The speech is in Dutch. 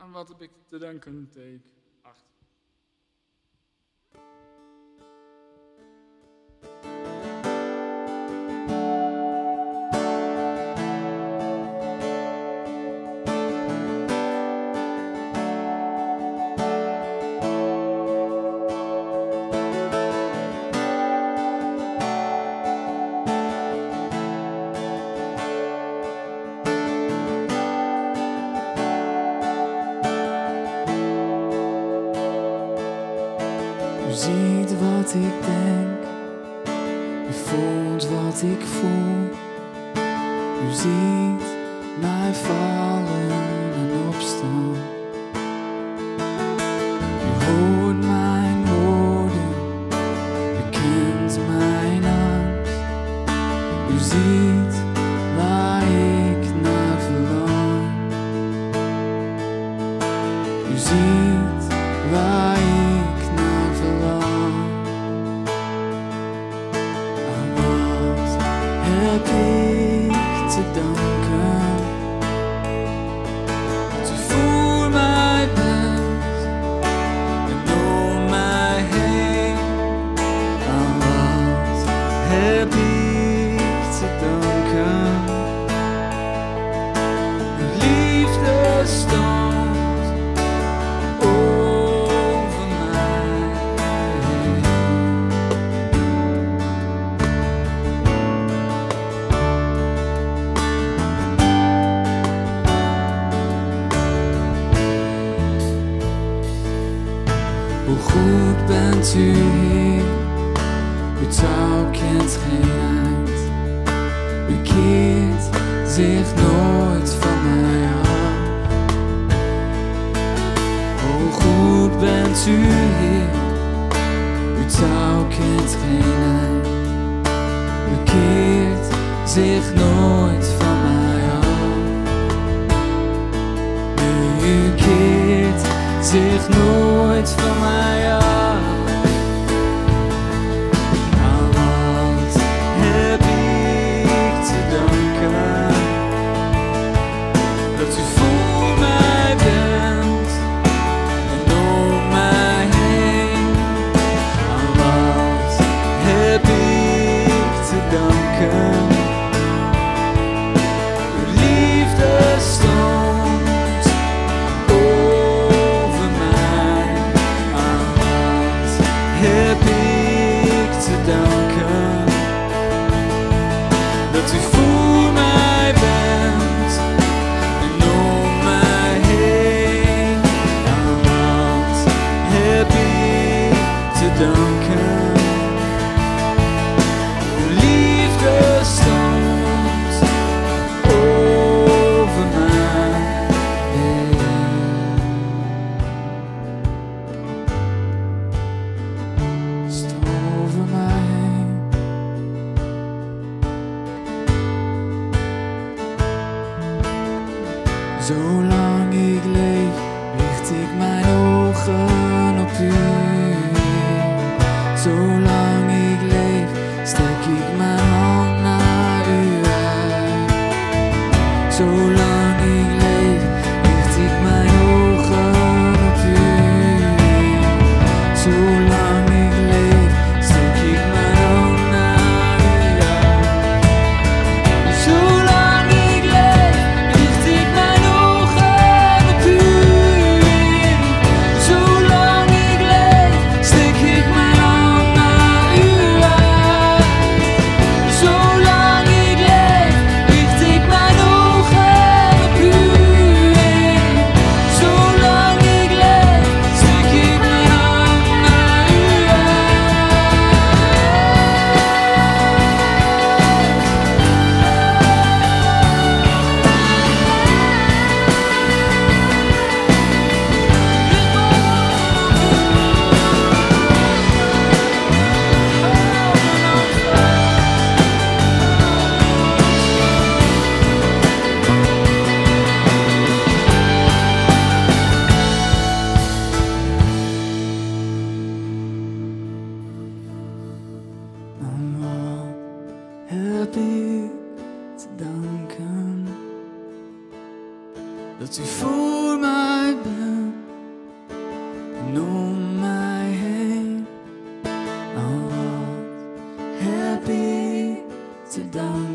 Aan wat heb ik te danken, take U ziet wat ik denk, u voelt wat ik voel. U ziet mij vallen en opstaan. U hoort mijn woorden, u kent mijn angst. U ziet Hoe goed bent u, Heer? Uw touw kent geen eind. U keert zich nooit van mij af. Hoe goed bent u, Heer? Uw touw kent geen eind. U keert zich nooit van mij af. U keert zich nooit van mij af. Zolang ik leef, richt ik mijn ogen dat u voor mij bent en om mij heen. Oh, wat heb ik te danken.